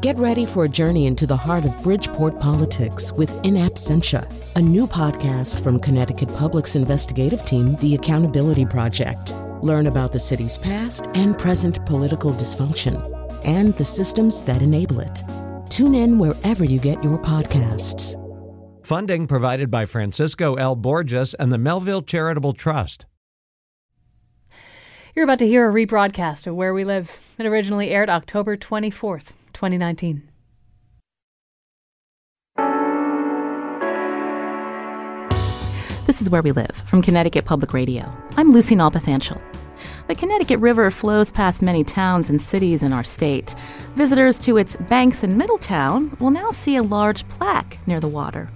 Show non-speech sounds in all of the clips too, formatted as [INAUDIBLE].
Get ready for a journey into the heart of Bridgeport politics with In Absentia, a new podcast from Connecticut Public's investigative team, The Accountability Project. Learn about the city's past and present political dysfunction and the systems that enable it. Tune in wherever you get your podcasts. Funding provided by Francisco L. Borges and the Melville Charitable Trust. You're about to hear a rebroadcast of Where We Live. It originally aired October 24th, 2019. This is Where We Live from Connecticut Public Radio. I'm Lucy Nalpathanchil. The Connecticut River flows past many towns and cities in our state. Visitors to its banks in Middletown will now see a large plaque near the water.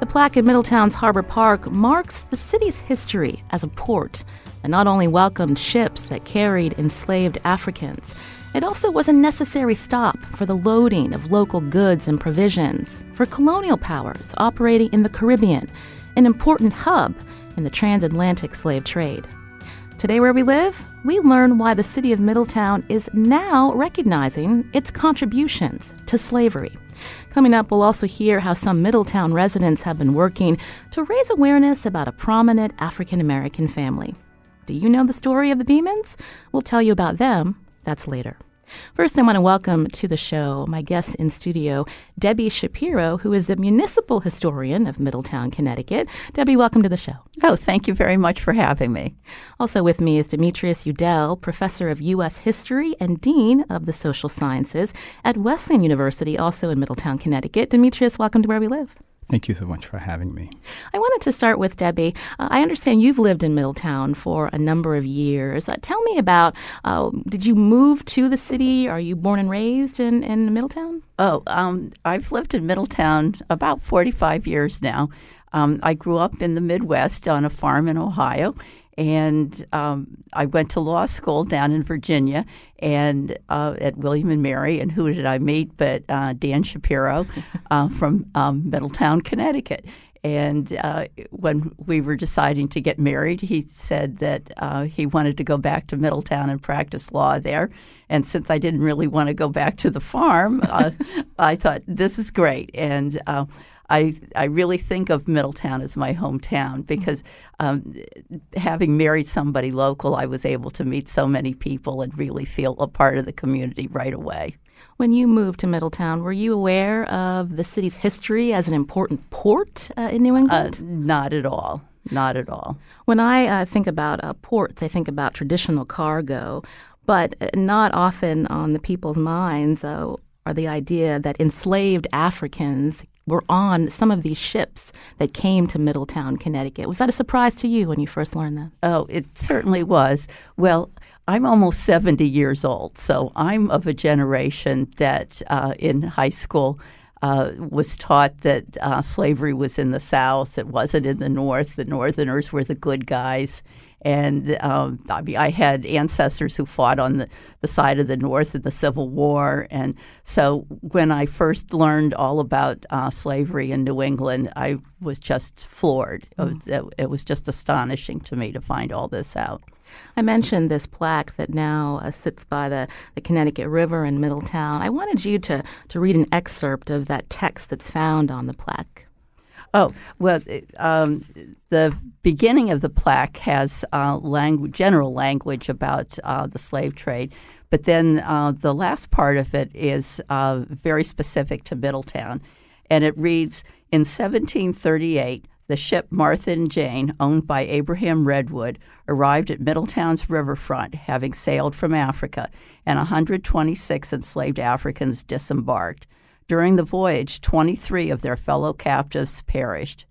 The plaque in Middletown's Harbor Park marks the city's history as a port and not only welcomed ships that carried enslaved Africans, it also was a necessary stop for the loading of local goods and provisions for colonial powers operating in the Caribbean, an important hub in the transatlantic slave trade. Today, where we live, we learn why the city of Middletown is now recognizing its contributions to slavery. Coming up, we'll also hear how some Middletown residents have been working to raise awareness about a prominent African American family. Do you know the story of the Beamans? We'll tell you about them. That's later. First, I want to welcome to the show my guest in studio, Debbie Shapiro, who is the municipal historian of Middletown, Connecticut. Debbie, welcome to the show. Oh, thank you very much for having me. Also with me is Demetrius Eudell, professor of U.S. history and dean of the social sciences at Wesleyan University, also in Middletown, Connecticut. Demetrius, welcome to Where We Live. Thank you so much for having me. I wanted to start with Debbie. Uh, I understand you've lived in Middletown for a number of years. Uh, tell me about uh, did you move to the city? Are you born and raised in, in Middletown? Oh, um, I've lived in Middletown about 45 years now. Um, I grew up in the Midwest on a farm in Ohio, and um, I went to law school down in Virginia and uh, at William and Mary. And who did I meet but uh, Dan Shapiro [LAUGHS] uh, from um, Middletown, Connecticut. And uh, when we were deciding to get married, he said that uh, he wanted to go back to Middletown and practice law there. And since I didn't really want to go back to the farm, [LAUGHS] uh, I thought this is great. And I I really think of Middletown as my hometown because um, having married somebody local, I was able to meet so many people and really feel a part of the community right away. When you moved to Middletown, were you aware of the city's history as an important port uh, in New England? Uh, not at all. Not at all. When I uh, think about uh, ports, I think about traditional cargo, but uh, not often on the people's minds uh, are the idea that enslaved Africans were on some of these ships that came to Middletown, Connecticut. Was that a surprise to you when you first learned that? Oh, it certainly was. Well, I'm almost 70 years old, so I'm of a generation that uh, in high school uh, was taught that uh, slavery was in the South, it wasn't in the North. The Northerners were the good guys. And um, I, mean, I had ancestors who fought on the, the side of the North in the Civil War. And so when I first learned all about uh, slavery in New England, I was just floored. Mm. It, was, it, it, was, just astonishing to me to find all this out. I mentioned this plaque that now uh, sits by the, the Connecticut River in Middletown. I wanted you to, to read an excerpt of that text that's found on the plaque. Oh, well, um, the beginning of the plaque has uh, langu- general language about uh, the slave trade, but then uh, the last part of it is uh, very specific to Middletown. And it reads In 1738, the ship Martha and Jane, owned by Abraham Redwood, arrived at Middletown's riverfront, having sailed from Africa, and 126 enslaved Africans disembarked. During the voyage, 23 of their fellow captives perished.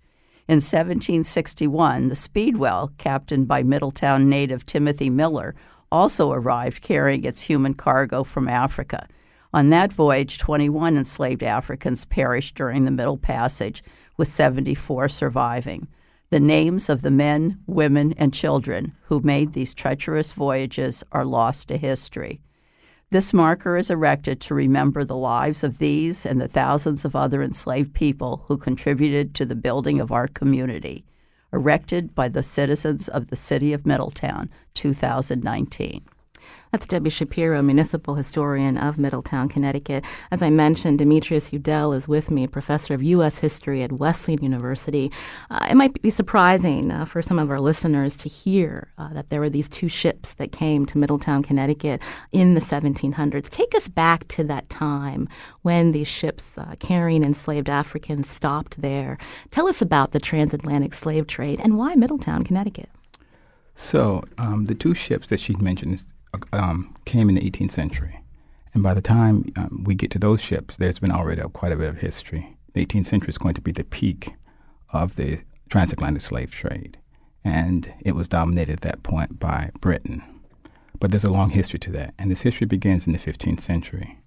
In 1761, the Speedwell, captained by Middletown native Timothy Miller, also arrived carrying its human cargo from Africa. On that voyage, 21 enslaved Africans perished during the Middle Passage, with 74 surviving. The names of the men, women, and children who made these treacherous voyages are lost to history. This marker is erected to remember the lives of these and the thousands of other enslaved people who contributed to the building of our community. Erected by the citizens of the City of Middletown, 2019. That's Debbie Shapiro, municipal historian of Middletown, Connecticut. As I mentioned, Demetrius Eudell is with me, professor of U.S. history at Wesleyan University. Uh, it might be surprising uh, for some of our listeners to hear uh, that there were these two ships that came to Middletown, Connecticut in the 1700s. Take us back to that time when these ships uh, carrying enslaved Africans stopped there. Tell us about the transatlantic slave trade and why Middletown, Connecticut. So, um, the two ships that she mentioned um, came in the 18th century. And by the time um, we get to those ships, there's been already quite a bit of history. The 18th century is going to be the peak of the transatlantic slave trade. And it was dominated at that point by Britain. But there's a long history to that. And this history begins in the 15th century.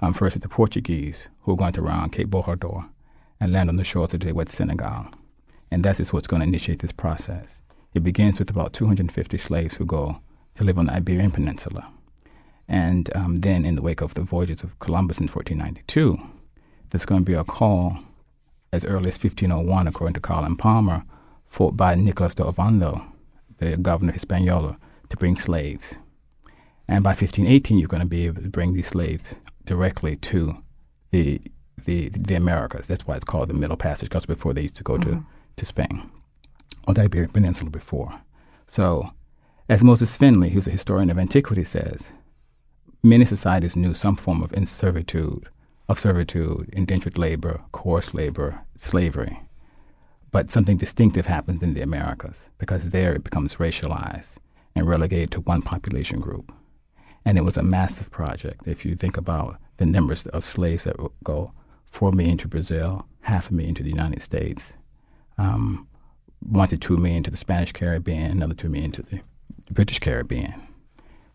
Um, first with the Portuguese, who are going to round Cape Bojador and land on the shores of today West Senegal. And that is what's going to initiate this process. It begins with about 250 slaves who go to live on the Iberian Peninsula. And um, then, in the wake of the voyages of Columbus in 1492, there's going to be a call as early as 1501, according to Colin Palmer, for, by Nicolas de Ovando, the governor of Hispaniola, to bring slaves. And by 1518, you're going to be able to bring these slaves directly to the the, the Americas. That's why it's called the Middle Passage, because before they used to go mm-hmm. to, to Spain or the Iberian Peninsula before. So as Moses Finley, who's a historian of antiquity, says, many societies knew some form of servitude, of servitude, indentured labor, coarse labor, slavery. But something distinctive happens in the Americas because there it becomes racialized and relegated to one population group. And it was a massive project. If you think about the numbers of slaves that go, four million to Brazil, half a million to the United States, um, one to two million to the Spanish Caribbean, another two million to the British Caribbean.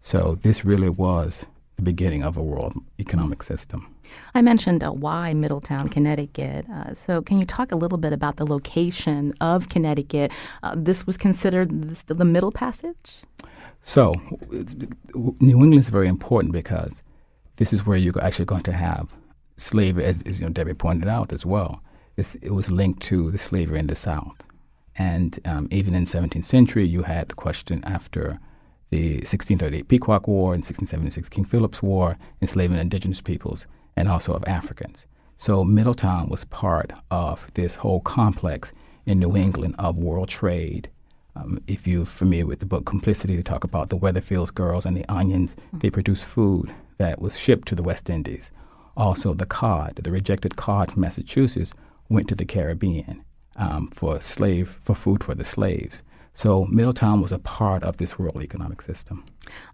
So this really was the beginning of a world economic system. I mentioned uh, why Middletown, Connecticut. Uh, so, can you talk a little bit about the location of Connecticut? Uh, this was considered this, the Middle Passage. So, New England is very important because this is where you're actually going to have slavery, as, as you know, Debbie pointed out as well. It's, it was linked to the slavery in the South. And um, even in the 17th century, you had the question after the 1638 Pequot War and 1676 King Philip's War, enslaving indigenous peoples and also of Africans. So Middletown was part of this whole complex in New England of world trade. Um, if you're familiar with the book Complicity, they talk about the Wethersfield girls and the onions. Mm-hmm. They produced food that was shipped to the West Indies. Also, the cod, the rejected cod from Massachusetts, went to the Caribbean um, for slave for food for the slaves. So Middletown was a part of this world economic system.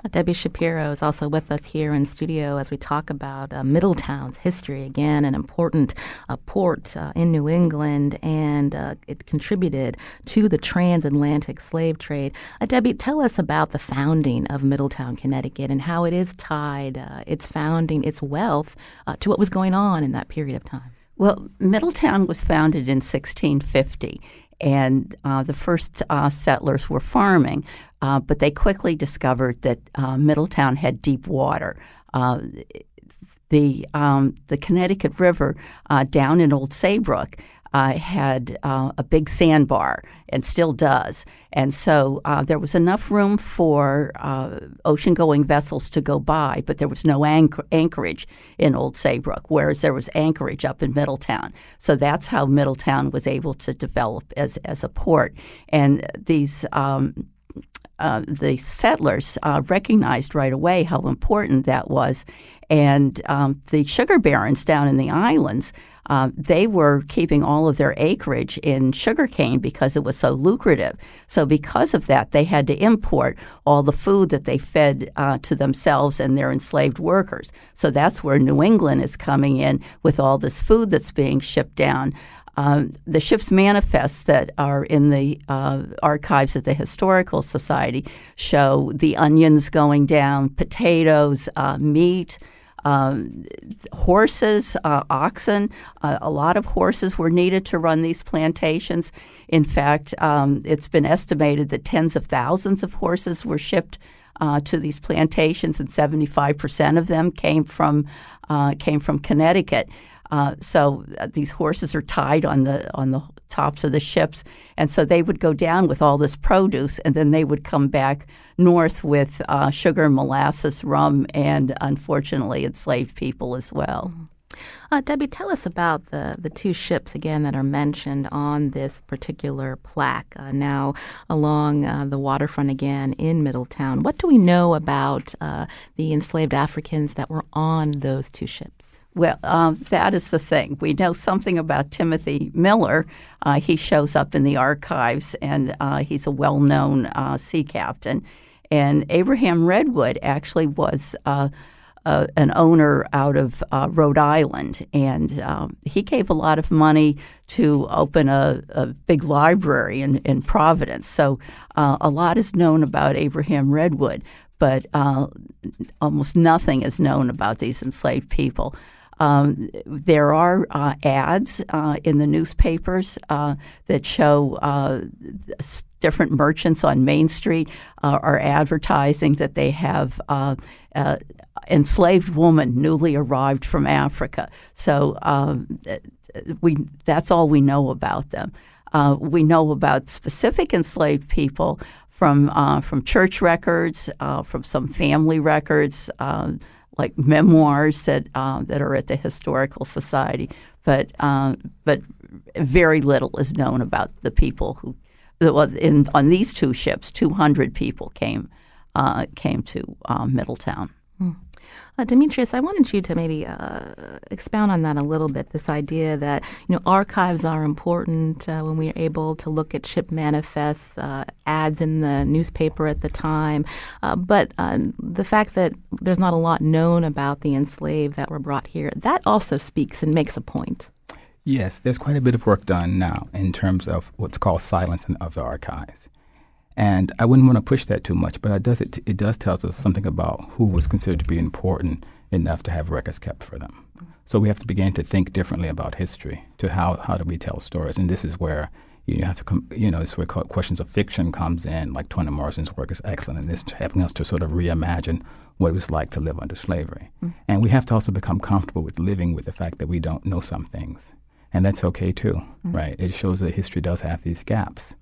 Uh, Debbie Shapiro is also with us here in studio as we talk about uh, Middletown's history. Again, an important uh, port uh, in New England, and uh, it contributed to the transatlantic slave trade. Uh, Debbie, tell us about the founding of Middletown, Connecticut, and how it is tied, its founding, its wealth, to what was going on in that period of time. Well, Middletown was founded in 1650, and uh, the first uh, settlers were farming, uh, but they quickly discovered that uh, Middletown had deep water. Uh, the um, the Connecticut River uh, down in Old Saybrook uh, had uh, a big sandbar and still does. And so uh, there was enough room for uh, ocean going vessels to go by, but there was no anchor- anchorage in Old Saybrook, whereas there was anchorage up in Middletown. So that's how Middletown was able to develop as, as a port. And these. Um, uh, the settlers uh, recognized right away how important that was. And um, the sugar barons down in the islands uh, they were keeping all of their acreage in sugarcane because it was so lucrative. So, because of that, they had to import all the food that they fed uh, to themselves and their enslaved workers. So, that's where New England is coming in with all this food that's being shipped down. Um, the ship's manifests that are in the uh, archives at the Historical Society show the onions going down, potatoes, uh, meat, um, horses, uh, oxen, uh, a lot of horses were needed to run these plantations. In fact, um, it's been estimated that tens of thousands of horses were shipped uh, to these plantations, and 75% of them came from uh, came from Connecticut. Uh, so uh, these horses are tied on the on the tops of the ships, and so they would go down with all this produce, and then they would come back north with uh, sugar, molasses, rum, and unfortunately enslaved people as well. Mm-hmm. Uh, Debbie, tell us about the, the two ships again that are mentioned on this particular plaque uh, now along uh, the waterfront again in Middletown. What do we know about uh, the enslaved Africans that were on those two ships? Well, um, that is the thing. We know something about Timothy Miller. Uh, he shows up in the archives, and uh, he's a well known sea captain. And Abraham Redwood actually was uh, an owner out of uh, Rhode Island, and um, he gave a lot of money to open a, a big library in, in Providence. So uh, a lot is known about Abraham Redwood, but uh, almost nothing is known about these enslaved people. Um, there are uh, ads uh, in the newspapers uh, that show uh, different merchants on Main Street uh, are advertising that they have uh, enslaved woman newly arrived from Africa. So um, we that's all we know about them. We know about specific enslaved people from from church records, from some family records, like memoirs that uh, that are at the historical society. But uh, but very little is known about the people who. In, on these two ships, 200 people came came to Middletown. Uh, Demetrius, I wanted you to maybe uh, expound on that a little bit. This idea that you know archives are important uh, when we are able to look at ship manifests, uh, ads in the newspaper at the time, uh, but uh, the fact that there's not a lot known about the enslaved that were brought here that also speaks and makes a point. Yes, there's quite a bit of work done now in terms of what's called silence of the archives. And I wouldn't want to push that too much, but it does it, it does tell us something about who was considered to be important enough to have records kept for them. So we have to begin to think differently about history. To how how do we tell stories? And this is where you have to come. You know, it's where questions of fiction comes in. Like Toni Morrison's work is excellent, and it's helping us to sort of reimagine what it was like to live under slavery. Mm. And we have to also become comfortable with living with the fact that we don't know some things, and that's okay too, mm. right? It shows that history does have these gaps.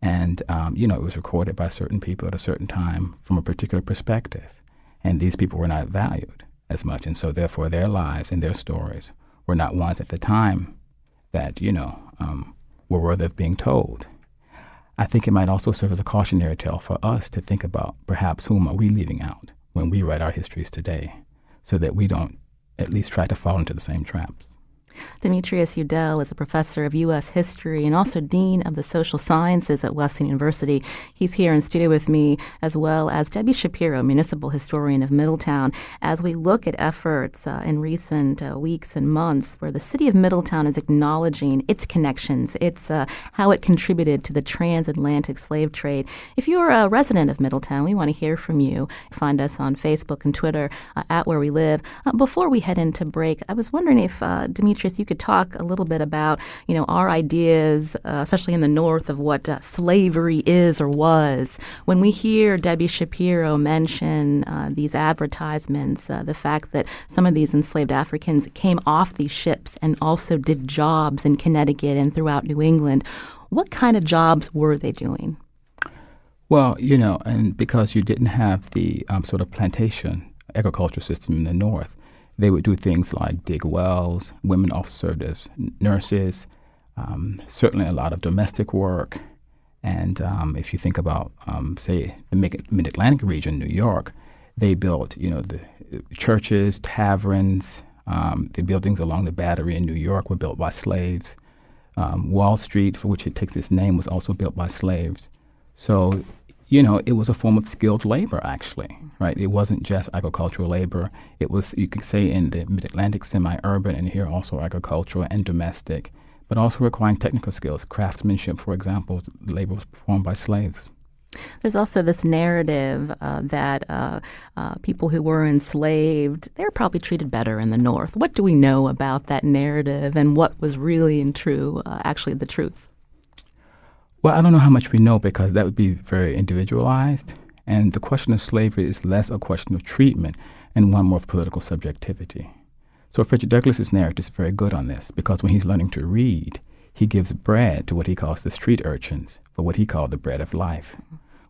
And, um, you know, it was recorded by certain people at a certain time from a particular perspective. And these people were not valued as much. And so, therefore, their lives and their stories were not ones at the time that, you know, um, were worthy of being told. I think it might also serve as a cautionary tale for us to think about perhaps whom are we leaving out when we write our histories today so that we don't at least try to fall into the same traps. Demetrius Eudell is a professor of U.S. history and also dean of the social sciences at Wesleyan University. He's here in studio with me, as well as Debbie Shapiro, municipal historian of Middletown, as we look at efforts uh, in recent uh, weeks and months where the city of Middletown is acknowledging its connections, its uh, how it contributed to the transatlantic slave trade. If you're a resident of Middletown, we want to hear from you. Find us on Facebook and Twitter uh, at Where We Live. Uh, before we head into break, I was wondering if uh, Demetrius you could talk a little bit about, you know, our ideas, uh, especially in the North, of what uh, slavery is or was. When we hear Debbie Shapiro mention uh, these advertisements, uh, the fact that some of these enslaved Africans came off these ships and also did jobs in Connecticut and throughout New England, what kind of jobs were they doing? Well, you know, and because you didn't have the um, sort of plantation agriculture system in the North, they would do things like dig wells. Women served as nurses. Um, certainly, a lot of domestic work. And um, if you think about, um, say, the Mid Atlantic region, New York, they built, you know, the churches, taverns, um, the buildings along the Battery in New York were built by slaves. Um, Wall Street, for which it takes its name, was also built by slaves. So you know, it was a form of skilled labor, actually, right? It wasn't just agricultural labor. It was, you could say, in the mid Atlantic, semi urban, and here also agricultural and domestic, but also requiring technical skills. Craftsmanship, for example, labor was performed by slaves. There's also this narrative uh, that uh, uh, people who were enslaved, they're probably treated better in the North. What do we know about that narrative and what was really and true, uh, actually the truth? Well, I don't know how much we know because that would be very individualized. And the question of slavery is less a question of treatment and one more of political subjectivity. So Frederick Douglass's narrative is very good on this because when he's learning to read, he gives bread to what he calls the street urchins for what he called the bread of life,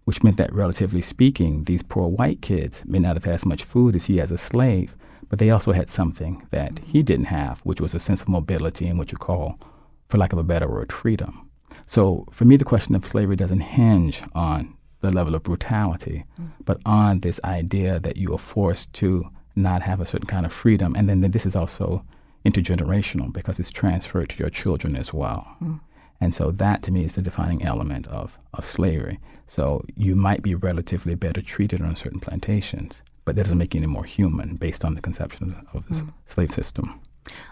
which meant that relatively speaking, these poor white kids may not have had as much food as he as a slave, but they also had something that he didn't have, which was a sense of mobility and what you call, for lack of a better word, freedom. So for me, the question of slavery doesn't hinge on the level of brutality, mm. but on this idea that you are forced to not have a certain kind of freedom. And then this is also intergenerational because it's transferred to your children as well. Mm. And so that to me is the defining element of, of slavery. So you might be relatively better treated on certain plantations, but that doesn't make you any more human based on the conception of the mm. slave system.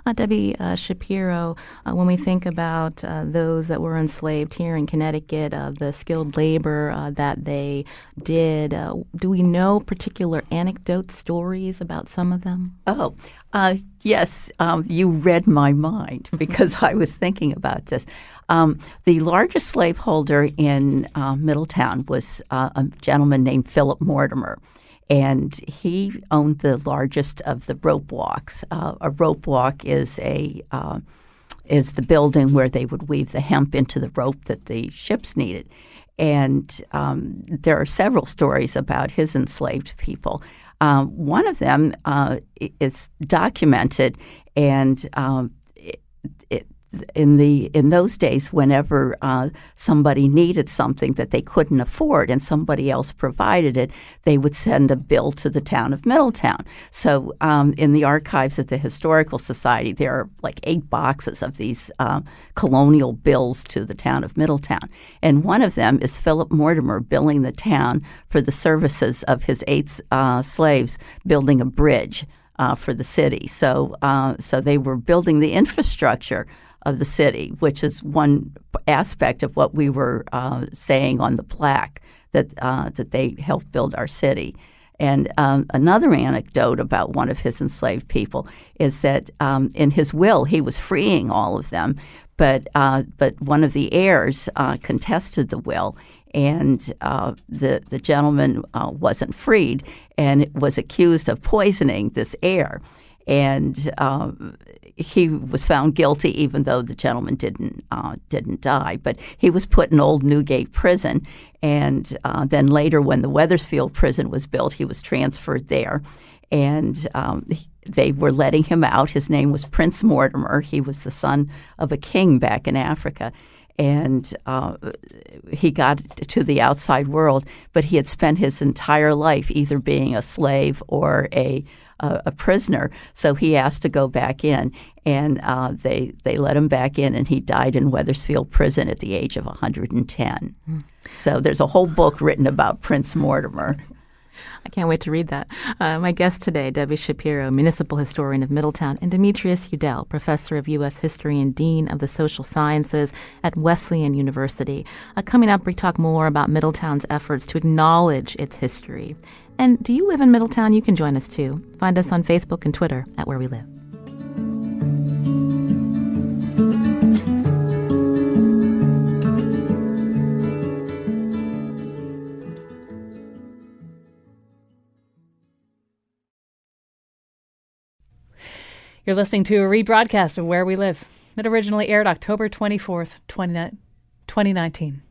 Uh, Debbie uh, Shapiro, uh, when we think about uh, those that were enslaved here in Connecticut, uh, the skilled labor uh, that they did, do we know particular anecdote stories about some of them? Oh, yes. Um, you read my mind [LAUGHS] because I was thinking about this. Um, the largest slaveholder in Middletown was a gentleman named Philip Mortimer and he owned the largest of the rope walks. Uh, a rope walk is a uh, is the building where they would weave the hemp into the rope that the ships needed. And um, there are several stories about his enslaved people. Um, one of them uh, is documented, and um, it, it, in the in those days, whenever uh, somebody needed something that they couldn't afford and somebody else provided it, they would send a bill to the town of Middletown. So, um, in the archives at the Historical Society, there are like eight boxes of these uh, colonial bills to the town of Middletown, and one of them is Philip Mortimer billing the town for the services of his eight uh, slaves building a bridge. Uh, for the city, so uh, so they were building the infrastructure of the city, which is one aspect of what we were uh, saying on the plaque that uh, that they helped build our city. And um, another anecdote about one of his enslaved people is that um, in his will he was freeing all of them, but uh, but one of the heirs uh, contested the will, and uh, the the gentleman uh, wasn't freed and was accused of poisoning this heir and um, he was found guilty, even though the gentleman didn't uh, didn't die. But he was put in Old Newgate Prison, and uh, then later, when the Wethersfield Prison was built, he was transferred there, and um, they were letting him out. His name was Prince Mortimer. He was the son of a king back in Africa. And uh, he got to the outside world, but he had spent his entire life either being a slave or a a, a prisoner, so he asked to go back in, and uh, they they let him back in, and he died in Wethersfield Prison at the age of 110. Mm. So there's a whole book written about Prince Mortimer. I can't wait to read that. Uh, my guest today, Debbie Shapiro, municipal historian of Middletown, and Demetrius Eudell, professor of U.S. history and dean of the social sciences at Wesleyan University. Uh, coming up, we talk more about Middletown's efforts to acknowledge its history and do you live in Middletown? You can join us too. Find us on Facebook and Twitter at Where We Live. You're listening to a rebroadcast of Where We Live. It originally aired October 24th, 2019.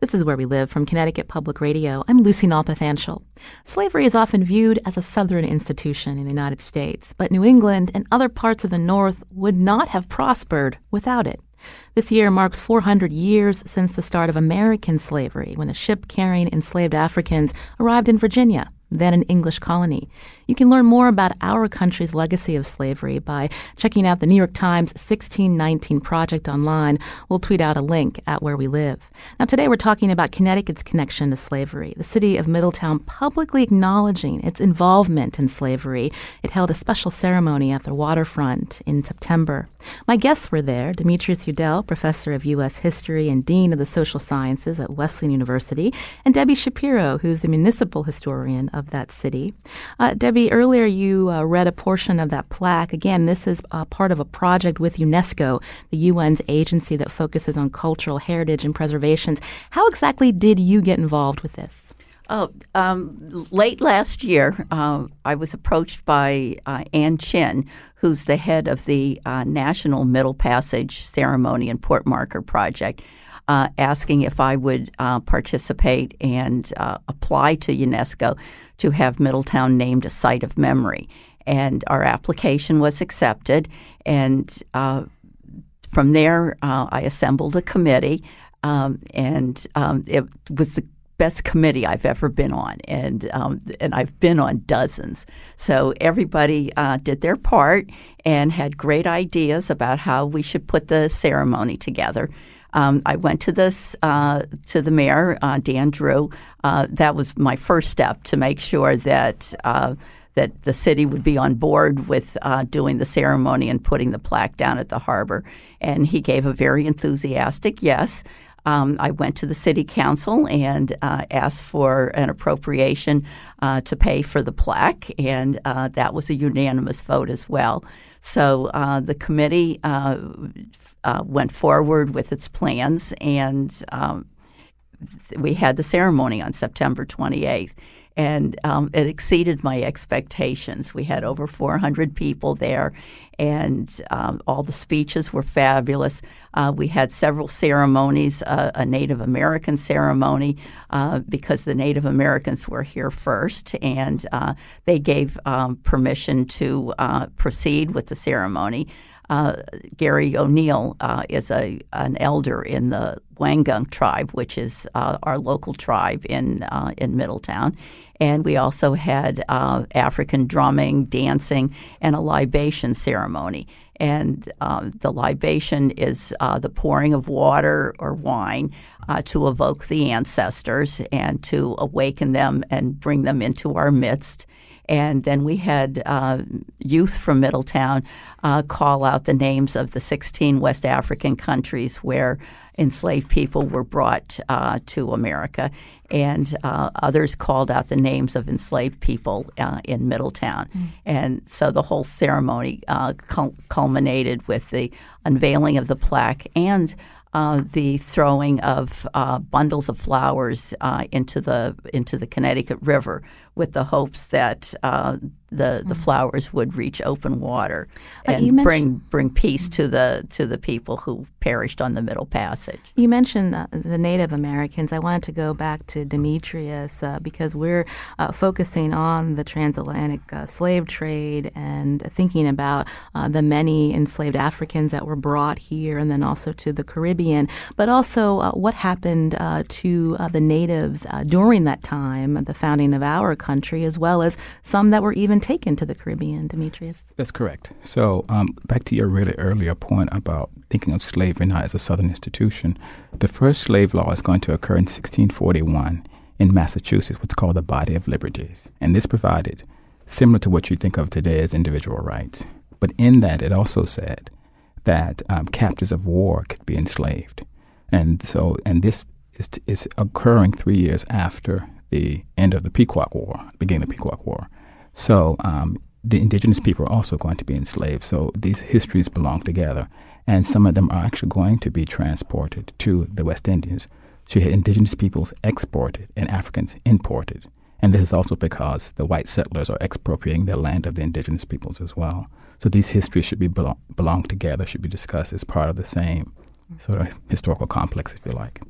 This is Where We Live from Connecticut Public Radio. I'm Lucy Nalpathanchil. Slavery is often viewed as a Southern institution in the United States, but New England and other parts of the North would not have prospered without it. This year marks 400 years since the start of American slavery, when a ship carrying enslaved Africans arrived in Virginia then an English colony. You can learn more about our country's legacy of slavery by checking out the New York Times 1619 Project online. We'll tweet out a link at where we live. Now, today we're talking about Connecticut's connection to slavery, the city of Middletown publicly acknowledging its involvement in slavery. It held a special ceremony at the waterfront in September. My guests were there Demetrius Eudell, professor of U.S. history and dean of the social sciences at Wesleyan University, and Debbie Shapiro, who's the municipal historian of that city. Uh, Debbie, earlier you uh, read a portion of that plaque. Again, this is uh, part of a project with UNESCO, the UN's agency that focuses on cultural heritage and preservations. How exactly did you get involved with this? Oh, um, late last year, uh, I was approached by uh, Ann Chinn, who's the head of the uh, National Middle Passage Ceremony and Port Marker Project, uh, asking if I would uh, participate and uh, apply to UNESCO to have Middletown named a site of memory. And our application was accepted, and from there, I assembled a committee. Um, and um, it was the best committee I've ever been on, and um, and I've been on dozens. So everybody uh, did their part and had great ideas about how we should put the ceremony together. Um, I went to this uh, to the mayor, uh, Dan Drew. Uh, that was my first step to make sure that uh, that the city would be on board with uh, doing the ceremony and putting the plaque down at the harbor. And he gave a very enthusiastic yes. Um, I went to the city council and uh, asked for an appropriation uh, to pay for the plaque, and uh, that was a unanimous vote as well. So uh, the committee uh, uh, went forward with its plans, and um, we had the ceremony on September 28th and um, it exceeded my expectations. We had over 400 people there, and um, all the speeches were fabulous. Uh, we had several ceremonies, uh, a Native American ceremony uh, because the Native Americans were here first, and uh, they gave um, permission to uh, proceed with the ceremony. Uh, Gary O'Neill uh, is a an elder in the Wangunk tribe, which is uh, our local tribe in uh, in Middletown, and we also had uh, African drumming, dancing, and a libation ceremony. And um, the libation is the pouring of water or wine to evoke the ancestors and to awaken them and bring them into our midst. And then we had uh, youth from Middletown uh, call out the names of the 16 West African countries where enslaved people were brought uh, to America. And uh, others called out the names of enslaved people uh, in Middletown. Mm. And so the whole ceremony uh, culminated with the unveiling of the plaque and uh, the throwing of uh, bundles of flowers uh, into the into the Connecticut River, with the hopes that uh, the the mm. flowers would reach open water uh, and bring bring peace to the to the people who perished on the Middle Passage. You mentioned the Native Americans. I wanted to go back to Demetrius uh, because we're uh, focusing on the transatlantic uh, slave trade and thinking about uh, the many enslaved Africans that were brought here and then also to the Caribbean, but also uh, what happened to the natives during that time, the founding of our country, as well as some that were even taken to the Caribbean, Demetrius. That's correct. So um, back to your really earlier point about thinking of slavery not as a Southern institution. The first slave law is going to occur in 1641 in Massachusetts, what's called the Body of Liberties. And this provided, similar to what you think of today as individual rights, but in that it also said that um, captives of war could be enslaved. And so, and this is, is occurring three years after the end of the Pequot War, beginning of the Pequot War. So um, the indigenous people are also going to be enslaved. So these histories belong together and some of them are actually going to be transported to the West Indies. So you had indigenous peoples exported and Africans imported. And this is also because the white settlers are expropriating the land of the indigenous peoples as well. So these histories should be belong, belong together, should be discussed as part of the same sort of historical complex, if you like.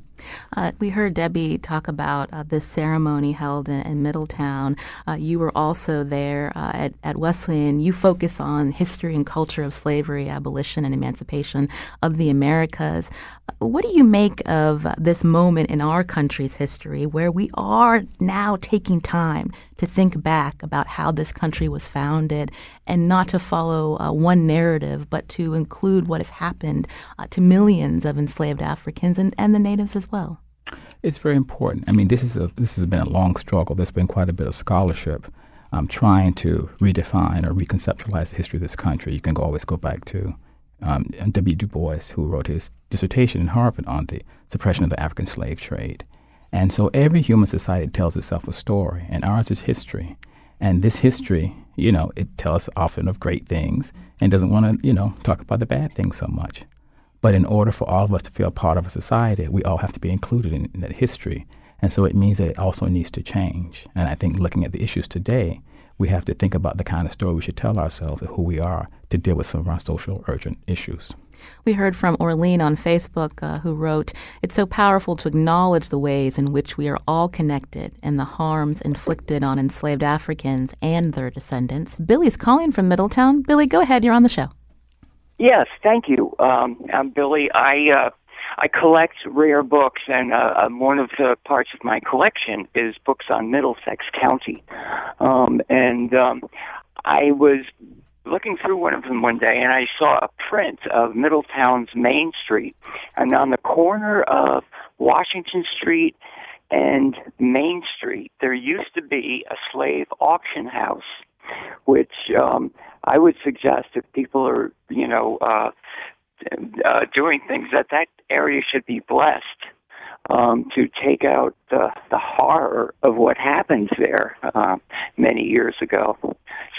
Uh, we heard Debbie talk about uh, this ceremony held in, in Middletown. Uh, you were also there uh, at, at Wesleyan. You focus on history and culture of slavery, abolition, and emancipation of the Americas. What do you make of this moment in our country's history where we are now taking time to think back about how this country was founded and not to follow uh, one narrative, but to include what has happened uh, to millions of enslaved Africans and, and the natives well? It's very important. I mean, this is a, this has been a long struggle. There's been quite a bit of scholarship um, trying to redefine or reconceptualize the history of this country. You can always go back to um, W. Du Bois, who wrote his dissertation in Harvard on the suppression of the African slave trade. And so every human society tells itself a story, and ours is history. And this history, you know, it tells us often of great things and doesn't want to, you know, talk about the bad things so much. But in order for all of us to feel part of a society, we all have to be included in, in that history. And so it means that it also needs to change. And I think looking at the issues today, we have to think about the kind of story we should tell ourselves of who we are to deal with some of our social urgent issues. We heard from Orlean on Facebook, uh, who wrote, It's so powerful to acknowledge the ways in which we are all connected and the harms inflicted on enslaved Africans and their descendants. Billy's calling from Middletown. Billy, go ahead. You're on the show. Yes, thank you. Um, I'm Billy. I uh, I collect rare books, and uh, um, one of the parts of my collection is books on Middlesex County. Um, and um, I was looking through one of them one day, and I saw a print of Middletown's Main Street, and on the corner of Washington Street and Main Street, there used to be a slave auction house, which um, I would suggest if people are, you know, uh, uh, doing things that that area should be blessed um, to take out the, the horror of what happens there uh, many years ago.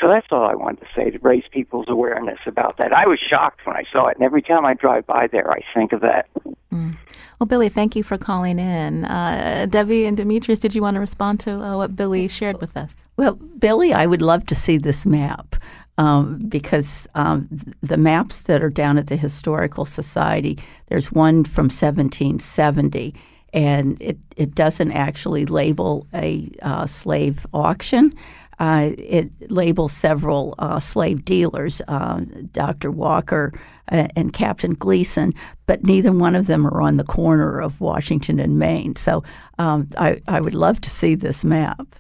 So that's all I wanted to say to raise people's awareness about that. I was shocked when I saw it, and every time I drive by there, I think of that. Mm. Well, Billy, thank you for calling in. Uh, Debbie and Demetrius, did you want to respond to uh, what Billy shared with us? Well, Billy, I would love to see this map um, because um, the maps that are down at the Historical Society, there's one from 1770, and it, it doesn't actually label a uh, slave auction. Uh, it labels several uh, slave dealers, uh, Dr. Walker uh, and Captain Gleason, but neither one of them are on the corner of Washington and Main. So um, I, I would love to see this map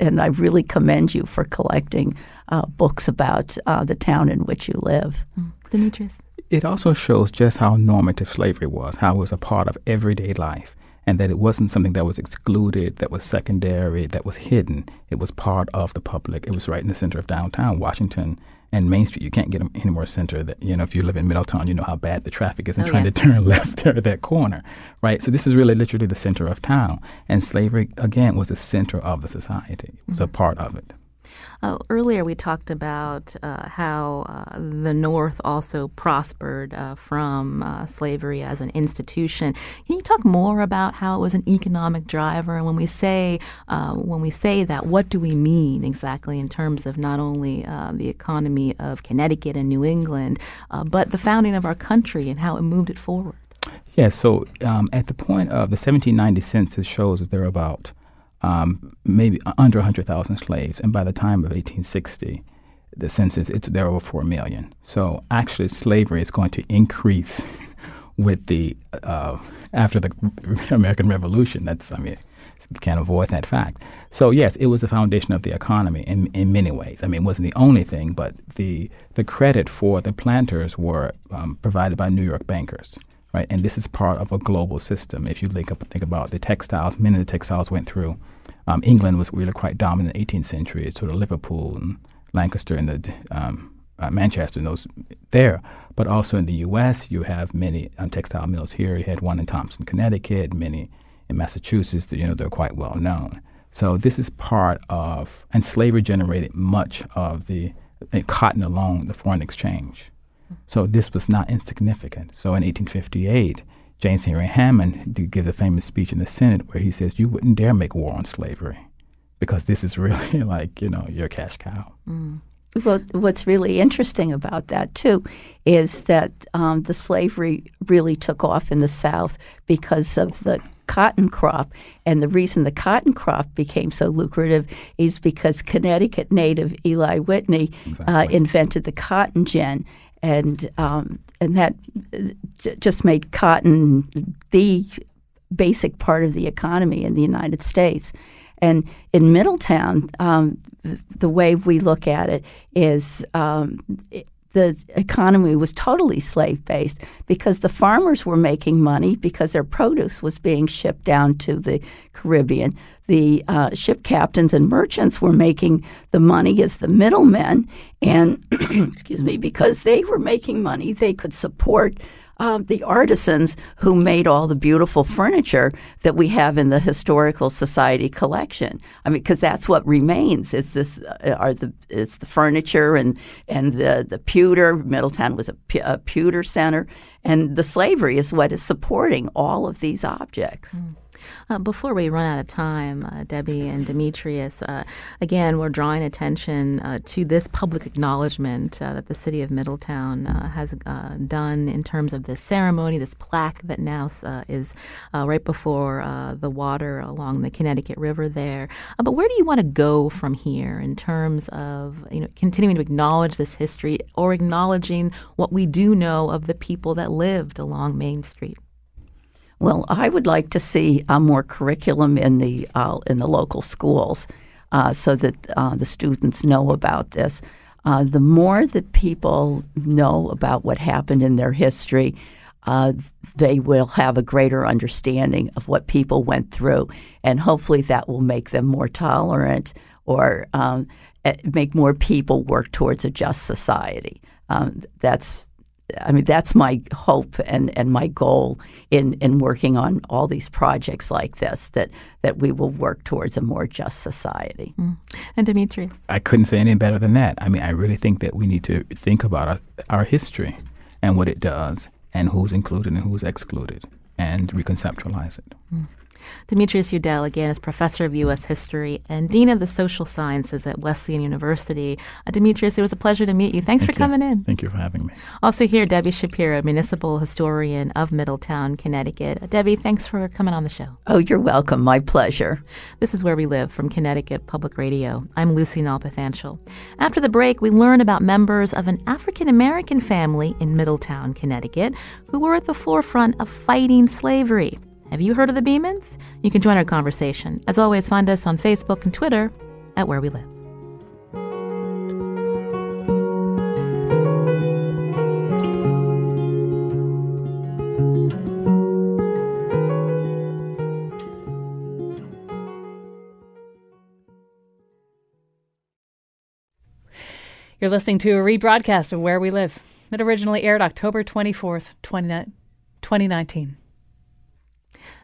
and I really commend you for collecting uh, books about uh, the town in which you live. Mm. Demetrius. It also shows just how normative slavery was, how it was a part of everyday life, and that it wasn't something that was excluded, that was secondary, that was hidden. It was part of the public. It was right in the center of downtown Washington and Main Street. You can't get them any more center. That you know, if you live in Middletown, you know how bad the traffic is, and oh, trying yes. to turn [LAUGHS] left there at that corner, right? So this is really literally the center of town, and slavery again was the center of the society. It was mm-hmm. a part of it. Uh, earlier, we talked about uh, how uh, the North also prospered uh, from uh, slavery as an institution. Can you talk more about how it was an economic driver? And when we say uh, when we say that, what do we mean exactly in terms of not only the economy of Connecticut and New England, but the founding of our country and how it moved it forward? Yeah, so um, at the point of the 1790 census shows that there are about um, maybe under 100,000 slaves. And by the time of 1860, the census, it's there over 4 million. So actually, slavery is going to increase [LAUGHS] with the, uh, after the [LAUGHS] American Revolution. That's, I mean, you can't avoid that fact. So yes, it was the foundation of the economy in, in many ways. I mean, it wasn't the only thing, but the, the credit for the planters were um, provided by New York bankers right? And this is part of a global system. If you think, think about the textiles, many of the textiles went through. Um, England was really quite dominant in the 18th century. It's sort of Liverpool and Lancaster and the um, uh, Manchester and those there. But also in the U.S., you have many um, textile mills here. You had one in Thompson, Connecticut, many in Massachusetts. That, you know, they're quite well known. So this is part of, and slavery generated much of the, the cotton alone, the foreign exchange. So this was not insignificant. So in 1858, James Henry Hammond gives a famous speech in the Senate where he says, You wouldn't dare make war on slavery because this is [LAUGHS] really like, you know, your cash cow. Mm. Well, what's really interesting about that, too, is that um, the slavery really took off in the South because of the cotton crop. And the reason the cotton crop became so lucrative is because Connecticut native Eli Whitney uh, exactly. uh, invented the cotton gin and um, and that just made cotton the basic part of the economy in the United States. And in Middletown, um, the way we look at it is um, the economy was totally slave based because the farmers were making money because their produce was being shipped down to the Caribbean. The uh, ship captains and merchants were making the money as the middlemen, and [CLEARS THROAT] excuse me, because they were making money, they could support uh, the artisans who made all the beautiful furniture that we have in the historical society collection. I mean, because that's what remains. Is this uh, are the it's the furniture and and the the pewter. Middletown was a, a pewter center, and the slavery is what is supporting all of these objects. Mm. Uh, before we run out of time, uh, Debbie and Demetrius, uh, again, we're drawing attention uh, to this public acknowledgement uh, that the city of Middletown uh, has done in terms of this ceremony, this plaque that now is right before the water along the Connecticut River there. but where do you want to go from here in terms of you know continuing to acknowledge this history or acknowledging what we do know of the people that lived along Main Street? Well, I would like to see uh, more curriculum in the uh, in the local schools, uh, so that uh, the students know about this. Uh, the more that people know about what happened in their history, uh, they will have a greater understanding of what people went through, and hopefully that will make them more tolerant or um, make more people work towards a just society. Um, that's I mean, that's my hope and, and my goal in, in working on all these projects like this, that, that we will work towards a more just society. Mm. And Dimitri? I couldn't say any better than that. I mean, I really think that we need to think about our, our history and what it does and who's included and who's excluded and reconceptualize it. Mm. Demetrius Eudell, again, is professor of U.S. history and dean of the social sciences at Wesleyan University. Uh, Demetrius, it was a pleasure to meet you. Thanks Thank for you. coming in. Thank you for having me. Also here, Debbie Shapiro, municipal historian of Middletown, Connecticut. Uh, Debbie, thanks for coming on the show. Oh, you're welcome. My pleasure. This is Where We Live from Connecticut Public Radio. I'm Lucy Nalpathanchil. After the break, we learn about members of an African American family in Middletown, Connecticut, who were at the forefront of fighting slavery. Have you heard of the Bemans? You can join our conversation. As always, find us on Facebook and Twitter at Where We Live. You're listening to a rebroadcast of Where We Live. It originally aired October 24th, 2019.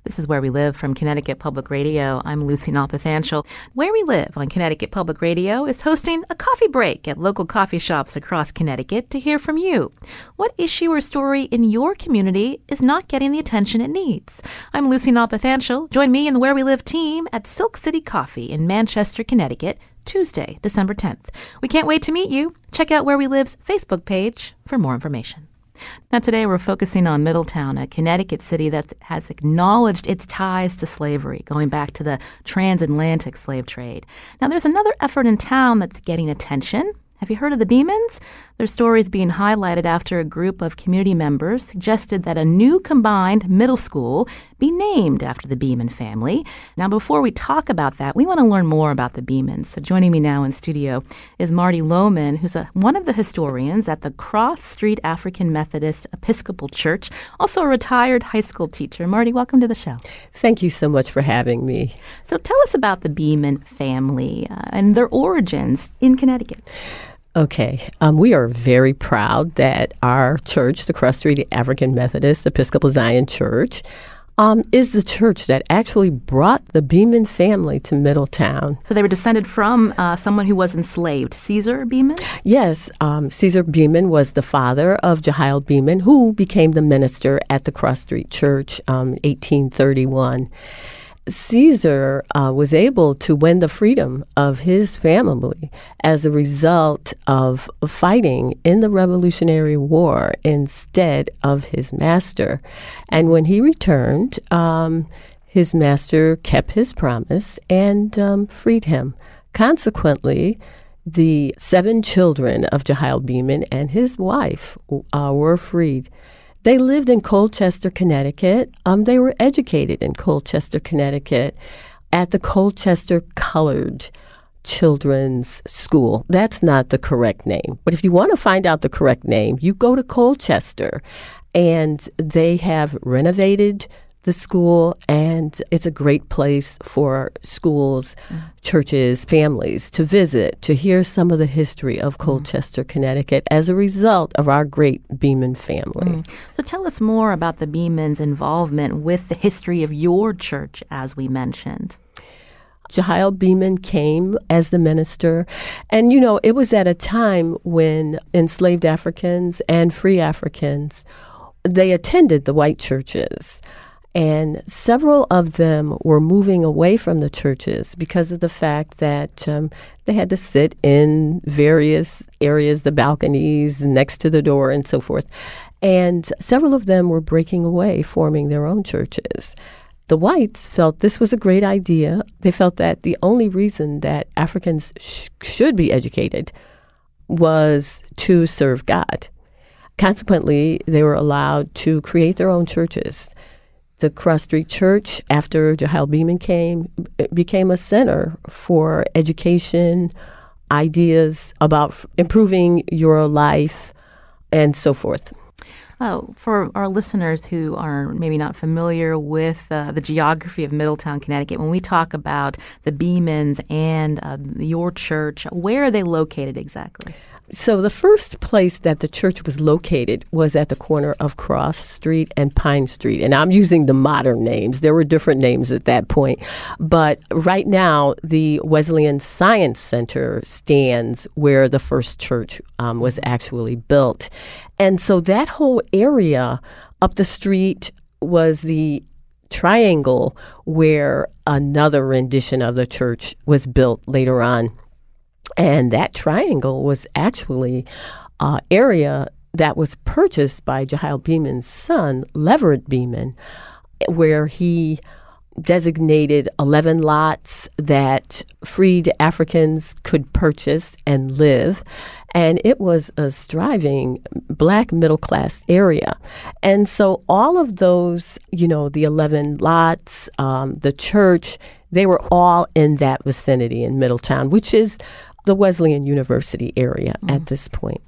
This is Where We Live from Connecticut Public Radio. I'm Lucy Nalpathanchil. Where We Live on Connecticut Public Radio is hosting a coffee break at local coffee shops across Connecticut to hear from you. What issue or story in your community is not getting the attention it needs? I'm Lucy Nalpathanchil. Join me and the Where We Live team at Silk City Coffee in Manchester, Connecticut, Tuesday, December 10th. We can't wait to meet you. Check out Where We Live's Facebook page for more information. Now, today we're focusing on Middletown, a Connecticut city that has acknowledged its ties to slavery, going back to the transatlantic slave trade. Now, there's another effort in town that's getting attention. Have you heard of the Bemans? Their story is being highlighted after a group of community members suggested that a new combined middle school be named after the Beman family. Now, before we talk about that, we want to learn more about the Bemans. So, joining me now in studio is Marty Lohman, who's a, one of the historians at the Cross Street African Methodist Episcopal Church, also a retired high school teacher. Marty, welcome to the show. Thank you so much for having me. So, tell us about the Beman family uh, and their origins in Connecticut. Okay. Um, we are very proud that our church, the Cross Street African Methodist Episcopal Zion Church, um, is the church that actually brought the Beman family to Middletown. So they were descended from uh, someone who was enslaved, Caesar Beman? Yes. Um, Caesar Beman was the father of Jehiel Beman, who became the minister at the Cross Street Church um, 1831. Caesar uh, was able to win the freedom of his family as a result of fighting in the Revolutionary War instead of his master. And when he returned, um, his master kept his promise and um, freed him. Consequently, the seven children of Jehiel Beman and his wife uh, were freed. They lived in Colchester, Connecticut. Um, they were educated in Colchester, Connecticut at the Colchester Colored Children's School. That's not the correct name. But if you want to find out the correct name, you go to Colchester and they have renovated the school, and it's a great place for schools, mm. churches, families to visit, to hear some of the history of mm. Colchester, mm. Connecticut as a result of our great Beman family. Mm. So tell us more about the Bemans' involvement with the history of your church, as we mentioned. Jehiel Beman came as the minister. And, you know, it was at a time when enslaved Africans and free Africans, they attended the white churches. And several of them were moving away from the churches because of the fact that um, they had to sit in various areas, the balconies next to the door, and so forth. And several of them were breaking away, forming their own churches. The whites felt this was a great idea. They felt that the only reason that Africans sh- should be educated was to serve God. Consequently, they were allowed to create their own churches. The Cross Street Church, after Jehiel Beman came, became a center for education, ideas about improving your life, and so forth. Oh, for our listeners who are maybe not familiar with uh, the geography of Middletown, Connecticut, when we talk about the Bemans and uh, your church, where are they located exactly? So the first place that the church was located was at the corner of Cross Street and Pine Street. And I'm using the modern names. There were different names at that point. But right now, the Wesleyan Science Center stands where the first church um, was actually built. And so that whole area up the street was the triangle where another rendition of the church was built later on. And that triangle was actually uh, area that was purchased by Jehiel Beman's son, Leverett Beman, where he designated 11 lots that freed Africans could purchase and live. And it was a striving black middle class area. And so all of those, you know, the 11 lots, um, the church, they were all in that vicinity in Middletown, which is the Wesleyan University area mm. at this point.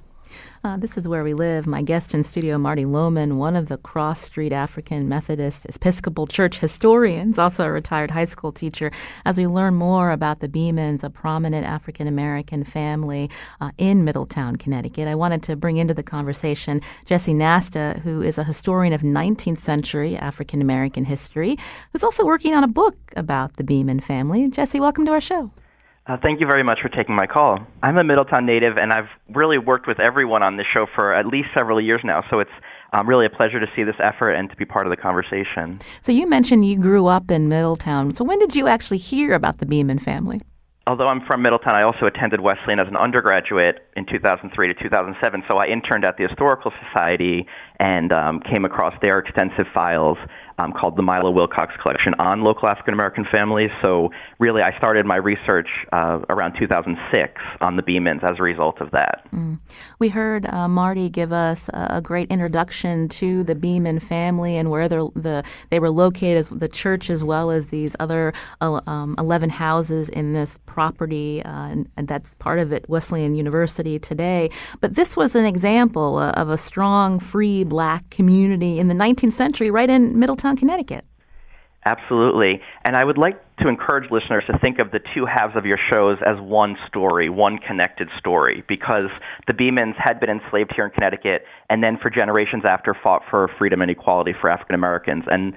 Uh, this is where we live. My guest in studio, Marty Lohman, one of the Cross Street African Methodist Episcopal Church historians, also a retired high school teacher, as we learn more about the Bemans, a prominent African American family uh, in Middletown, Connecticut. I wanted to bring into the conversation Jesse Nasta, who is a historian of 19th century African American history, who's also working on a book about the Beman family. Jesse, welcome to our show. Uh, thank you very much for taking my call. I'm a Middletown native, and I've really worked with everyone on this show for at least several years now. So it's um, really a pleasure to see this effort and to be part of the conversation. So you mentioned you grew up in Middletown. So when did you actually hear about the Beman family? Although I'm from Middletown, I also attended Wesleyan as an undergraduate in 2003 to 2007. So I interned at the Historical Society and um, came across their extensive files um, called the Milo Wilcox Collection on local African American families. So really, I started my research uh, around 2006 on the Bemans as a result of that. Mm. We heard uh, Marty give us a, great introduction to the Beman family and where the they were located, as the church as well as these other uh, um, 11 houses in this property, uh, and, and, that's part of it, Wesleyan University today. But this was an example uh, of a strong, free black community in the 19th century, right in Middletown. Connecticut. Absolutely. And I would like to encourage listeners to think of the two halves of your shows as one story, one connected story, because the Bemans had been enslaved here in Connecticut and then for generations after fought for freedom and equality for African Americans. And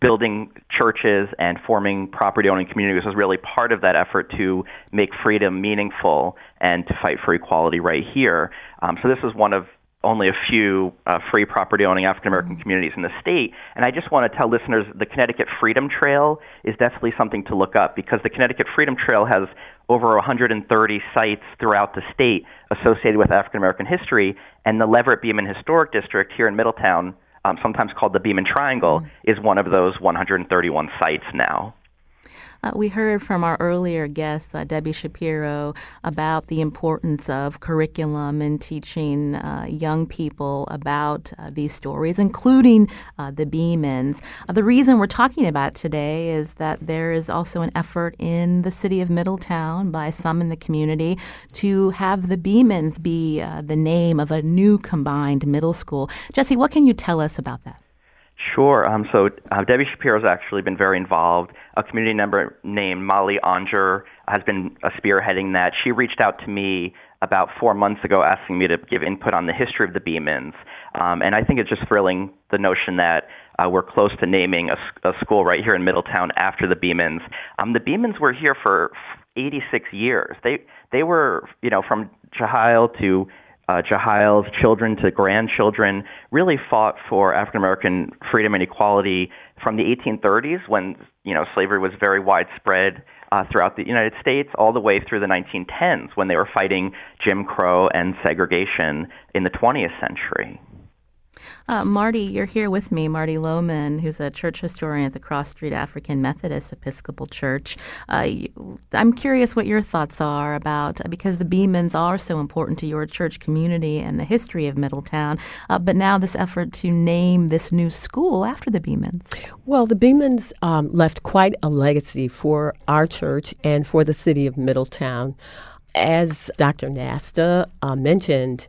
building churches and forming property owning communities was really part of that effort to make freedom meaningful and to fight for equality right here. Um, so this is one of only a few uh, free property owning African American communities in the state. And I just want to tell listeners the Connecticut Freedom Trail is definitely something to look up because the Connecticut Freedom Trail has over 130 sites throughout the state associated with African American history. And the Leverett Beman Historic District here in Middletown, um, sometimes called the Beman Triangle, mm-hmm. is one of those 131 sites now. Uh, we heard from our earlier guest, uh, Debbie Shapiro, about the importance of curriculum and teaching uh, young people about uh, these stories, including uh, the Bemans. Uh, the reason we're talking about today is that there is also an effort in the city of Middletown by some in the community to have the Bemans be the name of a new combined middle school. Jesse, what can you tell us about that? Sure. Um, so Debbie Shapiro has actually been very involved. A community member named Molly Onger has been spearheading that. She reached out to me about four months ago asking me to give input on the history of the Bemans. Um, and I think it's just thrilling the notion that uh, we're close to naming a, a school right here in Middletown after the Bemans. Um, the Bemans were here for 86 years. They they were you know from Jehiel to uh, Jehiel's children to grandchildren, really fought for African American freedom and equality from the 1830s, when you know slavery was very widespread uh, throughout the United States, all the way through the 1910s, when they were fighting Jim Crow and segregation in the 20th century. Uh, Marty, you're here with me, Marty Lohman, who's a church historian at the Cross Street African Methodist Episcopal Church. Uh, I'm curious what your thoughts are about, uh, because the Bemans are so important to your church community and the history of Middletown, uh, but now this effort to name this new school after the Bemans. Well, the Bemans um, left quite a legacy for our church and for the city of Middletown. As Dr. Nasta uh, mentioned,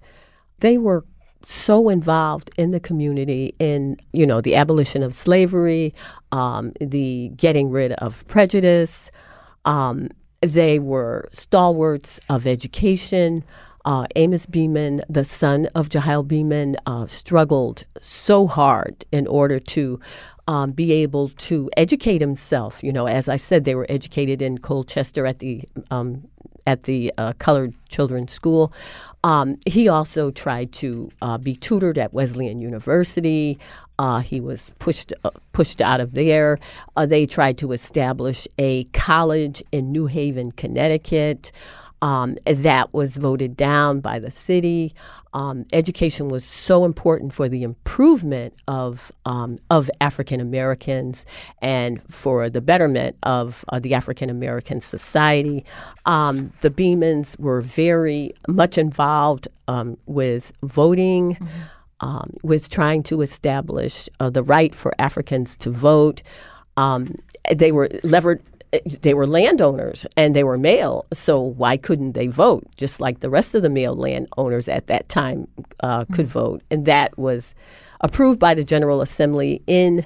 they were so involved in the community in you know the abolition of slavery, um, the getting rid of prejudice. Um, they were stalwarts of education. Uh, Amos Beman, the son of Jehiel Beman, uh, struggled so hard in order to um, be able to educate himself. You know, as I said, they were educated in Colchester at the um, at the uh, colored children's school. Um, he also tried to uh, be tutored at Wesleyan University. Uh, he was pushed uh, pushed out of there. Uh, they tried to establish a college in New Haven, Connecticut. Um, that was voted down by the city. Um, education was so important for the improvement of um, of African Americans and for the betterment of uh, the African American society. Um, the Bemans were very much involved um, with voting. Mm-hmm. Um, with trying to establish uh, the right for Africans to vote. they were levered they were landowners and they were male, so why couldn't they vote just like the rest of the male landowners at that time uh, could mm-hmm. vote? And that was approved by the General Assembly in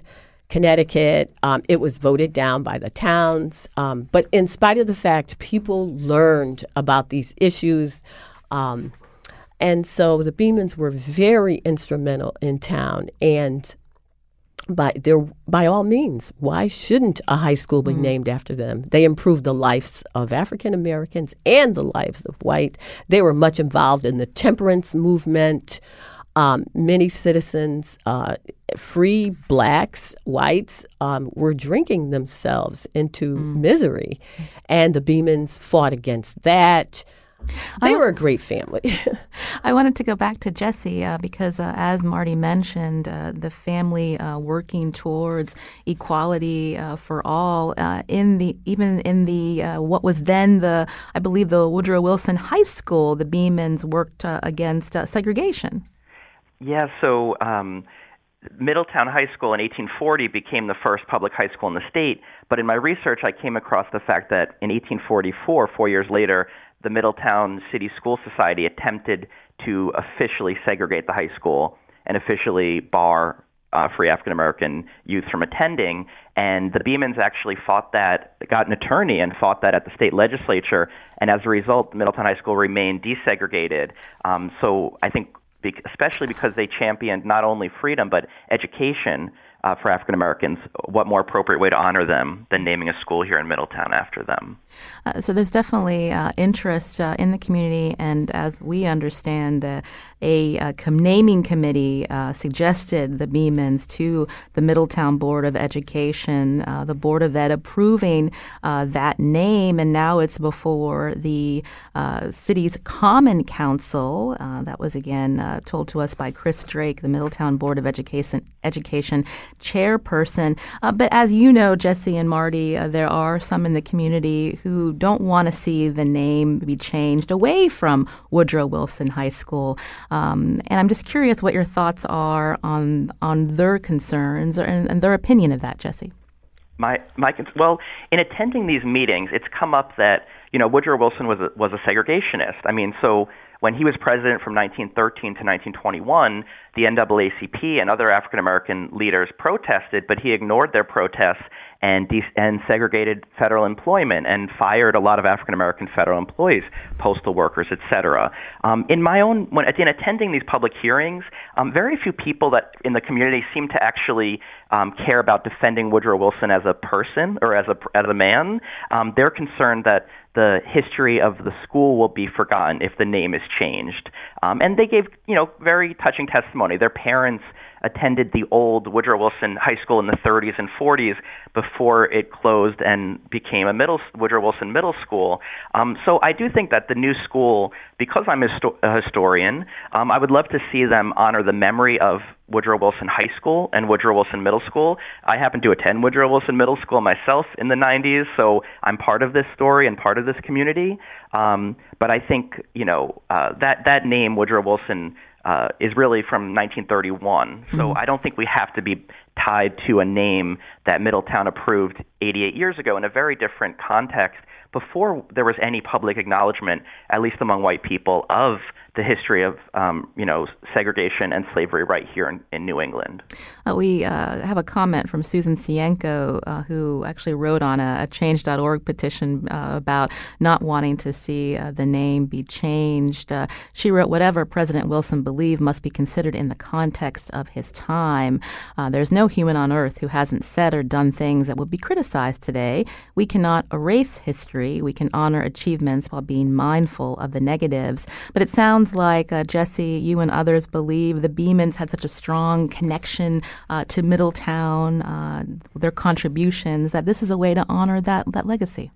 Connecticut. Um, it was voted down by the towns. Um, but in spite of the fact, people learned about these issues. Um, and so the Bemans were very instrumental in town. And by there by all means why shouldn't a high school be mm. named after them? They improved the lives of african americans and the lives of white. They were much involved in the temperance movement. Um, many citizens uh, free blacks whites um, were drinking themselves into mm. misery. And the Bemans fought against that they were a great family. [LAUGHS] I wanted to go back to Jesse uh, because, uh, as Marty mentioned, uh, the family uh, working towards equality uh, for all uh, in the even in the what was then the I believe the Woodrow Wilson High School, the Bemans worked against segregation. Yeah, so. Um, Middletown High School in 1840 became the first public high school in the state, but in my research I came across the fact that in 1844, four years later, the Middletown City School Society attempted to officially segregate the high school and officially bar uh, free African American youth from attending. And the Bemans actually fought that, got an attorney and fought that at the state legislature. And as a result, Middletown High School remained desegregated. Um, so I think, especially because they championed not only freedom but education uh, for African Americans, what more appropriate way to honor them than naming a school here in Middletown after them? Uh, so there's definitely uh, interest uh, in the community, and as we understand, a, com- naming committee uh, suggested the Bemans to the Middletown Board of Education, the Board of Ed approving that name, and now it's before the city's Common Council. that was again told to us by Chris Drake, the Middletown Board of Education Education chairperson. Uh, but as you know, Jesse and Marty, uh, there are some in the community who don't want to see the name be changed away from Woodrow Wilson High School. Um, and I'm just curious what your thoughts are on on their concerns and, and their opinion of that, Jesse. My my well, in attending these meetings, it's come up that you know Woodrow Wilson was a, was a segregationist. I mean, so when he was president from 1913 to 1921, the NAACP and other African American leaders protested, but he ignored their protests and, de- and segregated federal employment and fired a lot of African American federal employees, postal workers, etc. Um, in my own, when in attending these public hearings, um, very few people that in the community seem to actually um, care about defending Woodrow Wilson as a person or as a as a man. Um, they're concerned that the history of the school will be forgotten if the name is changed. Um, and they gave, you know, very touching testimony. Their parents attended the old Woodrow Wilson High School in the 30s and 40s before it closed and became a middle Woodrow Wilson Middle School. Um, so I do think that the new school, because I'm a, a historian, um, I would love to see them honor the memory of Woodrow Wilson High School and Woodrow Wilson Middle School. I happen to attend Woodrow Wilson Middle School myself in the 90s, so I'm part of this story and part of this community. Um, but I think you know uh, that that name Woodrow Wilson uh, is really from 1931. Mm-hmm. So I don't think we have to be tied to a name that Middletown approved 88 years ago in a very different context before there was any public acknowledgement, at least among white people, of the history of um, you know segregation and slavery right here in, in New England. Uh, we uh, have a comment from Susan Sienko, uh, who actually wrote on a, a Change.org petition uh, about not wanting to see uh, the name be changed. Uh, she wrote, "Whatever President Wilson believed must be considered in the context of his time. there's no human on earth who hasn't said or done things that would be criticized today. We cannot erase history. We can honor achievements while being mindful of the negatives. But it sounds like, uh, Jesse, you and others believe the Bemans had such a strong connection uh, to Middletown, uh, their contributions, that this is a way to honor that, that legacy.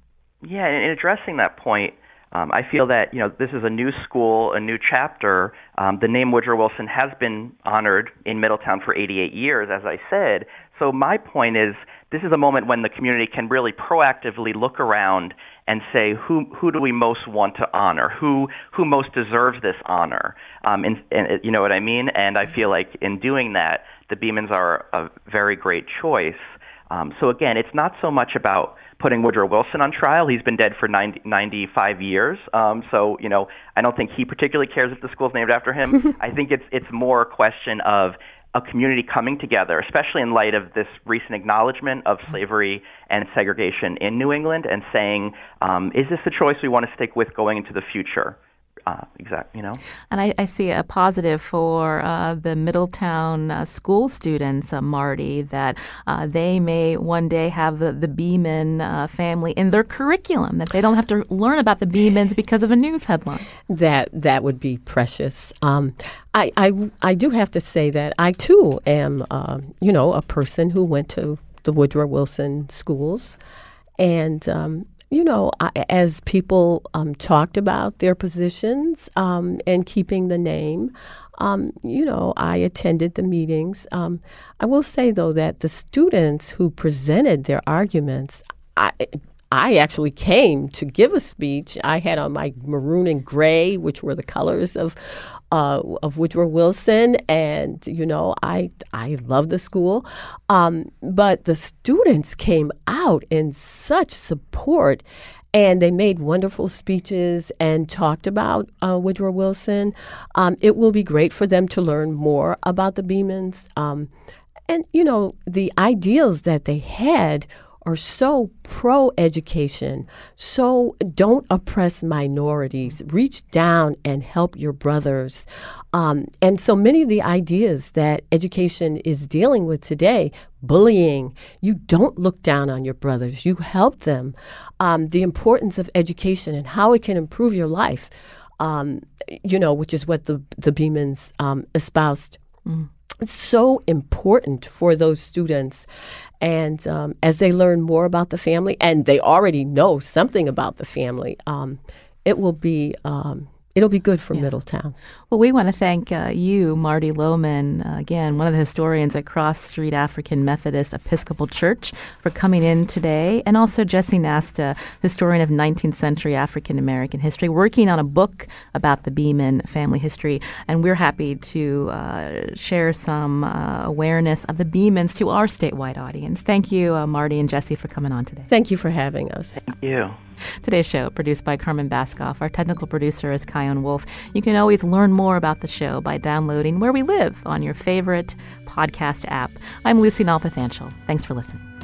Yeah, in addressing that point, um, I feel that you know this is a new school, a new chapter. Um, the name Woodrow Wilson has been honored in Middletown for 88 years, as I said. So my point is, this is a moment when the community can really proactively look around and say who who do we most want to honor, who who most deserves this honor, um, and, and you know what I mean. And I feel like in doing that, the Bemans are a very great choice. Um, so again, it's not so much about putting Woodrow Wilson on trial. He's been dead for 90, 95 years. Um, so, you know, I don't think he particularly cares if the school's named after him. [LAUGHS] I think it's it's more a question of a community coming together, especially in light of this recent acknowledgement of slavery and segregation in New England, and saying, um, is this the choice we want to stick with going into the future? Uh, exact, you know. And I, I, see a positive for uh, the Middletown uh, school students, uh, Marty, that uh, they may one day have the, the Beman uh, family in their curriculum, that they don't have to learn about the Bemans because of a news headline. That that would be precious. Um, I, I, I do have to say that I too am, you know, a person who went to the Woodrow Wilson schools. And um, you know, as people um, talked about their positions um, and keeping the name, um, you know, I attended the meetings. Um, I will say, though, that the students who presented their arguments, I, I actually came to give a speech. I had on my maroon and gray, which were the colors of uh, of Woodrow Wilson, and you know, I I love the school, um, but the students came out in such support. And they made wonderful speeches and talked about uh, Woodrow Wilson. Um, it will be great for them to learn more about the Bemans. Um, and, you know, the ideals that they had are so pro education, so don't oppress minorities, reach down and help your brothers. Um, and so many of the ideas that education is dealing with today, bullying, you don't look down on your brothers, you help them. Um, the importance of education and how it can improve your life, um, you know, which is what the, the Bemans um, espoused. Mm so important for those students. And um, as they learn more about the family, and they already know something about the family, um, it will be um, it'll be good for yeah. Middletown. Well, we want to thank uh, you, Marty Lohman, uh, again, one of the historians at Cross Street African Methodist Episcopal Church, for coming in today, and also Jesse Nasta, historian of 19th century African American history, working on a book about the Beman family history. And we're happy to uh, share some uh, awareness of the Bemans to our statewide audience. Thank you, uh, Marty and Jesse, for coming on today. Thank you for having us. Thank you. Today's show, produced by Carmen Baskauf. Our technical producer is Kion Wolf. You can always learn more about the show by downloading Where We Live on your favorite podcast app. I'm Lucy Nalpathanchil. Thanks for listening.